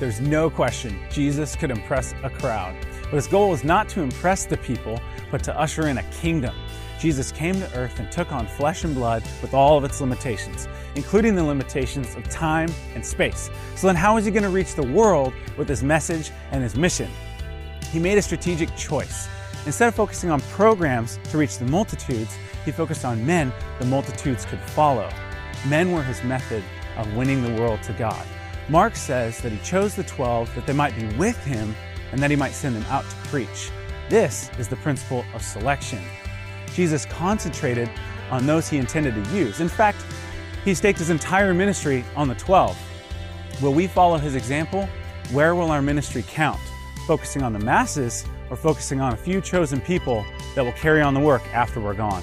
there's no question Jesus could impress a crowd. But his goal was not to impress the people, but to usher in a kingdom. Jesus came to earth and took on flesh and blood with all of its limitations, including the limitations of time and space. So then, how is he going to reach the world with his message and his mission? He made a strategic choice. Instead of focusing on programs to reach the multitudes, he focused on men the multitudes could follow. Men were his method of winning the world to God. Mark says that he chose the 12 that they might be with him and that he might send them out to preach. This is the principle of selection. Jesus concentrated on those he intended to use. In fact, he staked his entire ministry on the 12. Will we follow his example? Where will our ministry count? Focusing on the masses or focusing on a few chosen people that will carry on the work after we're gone?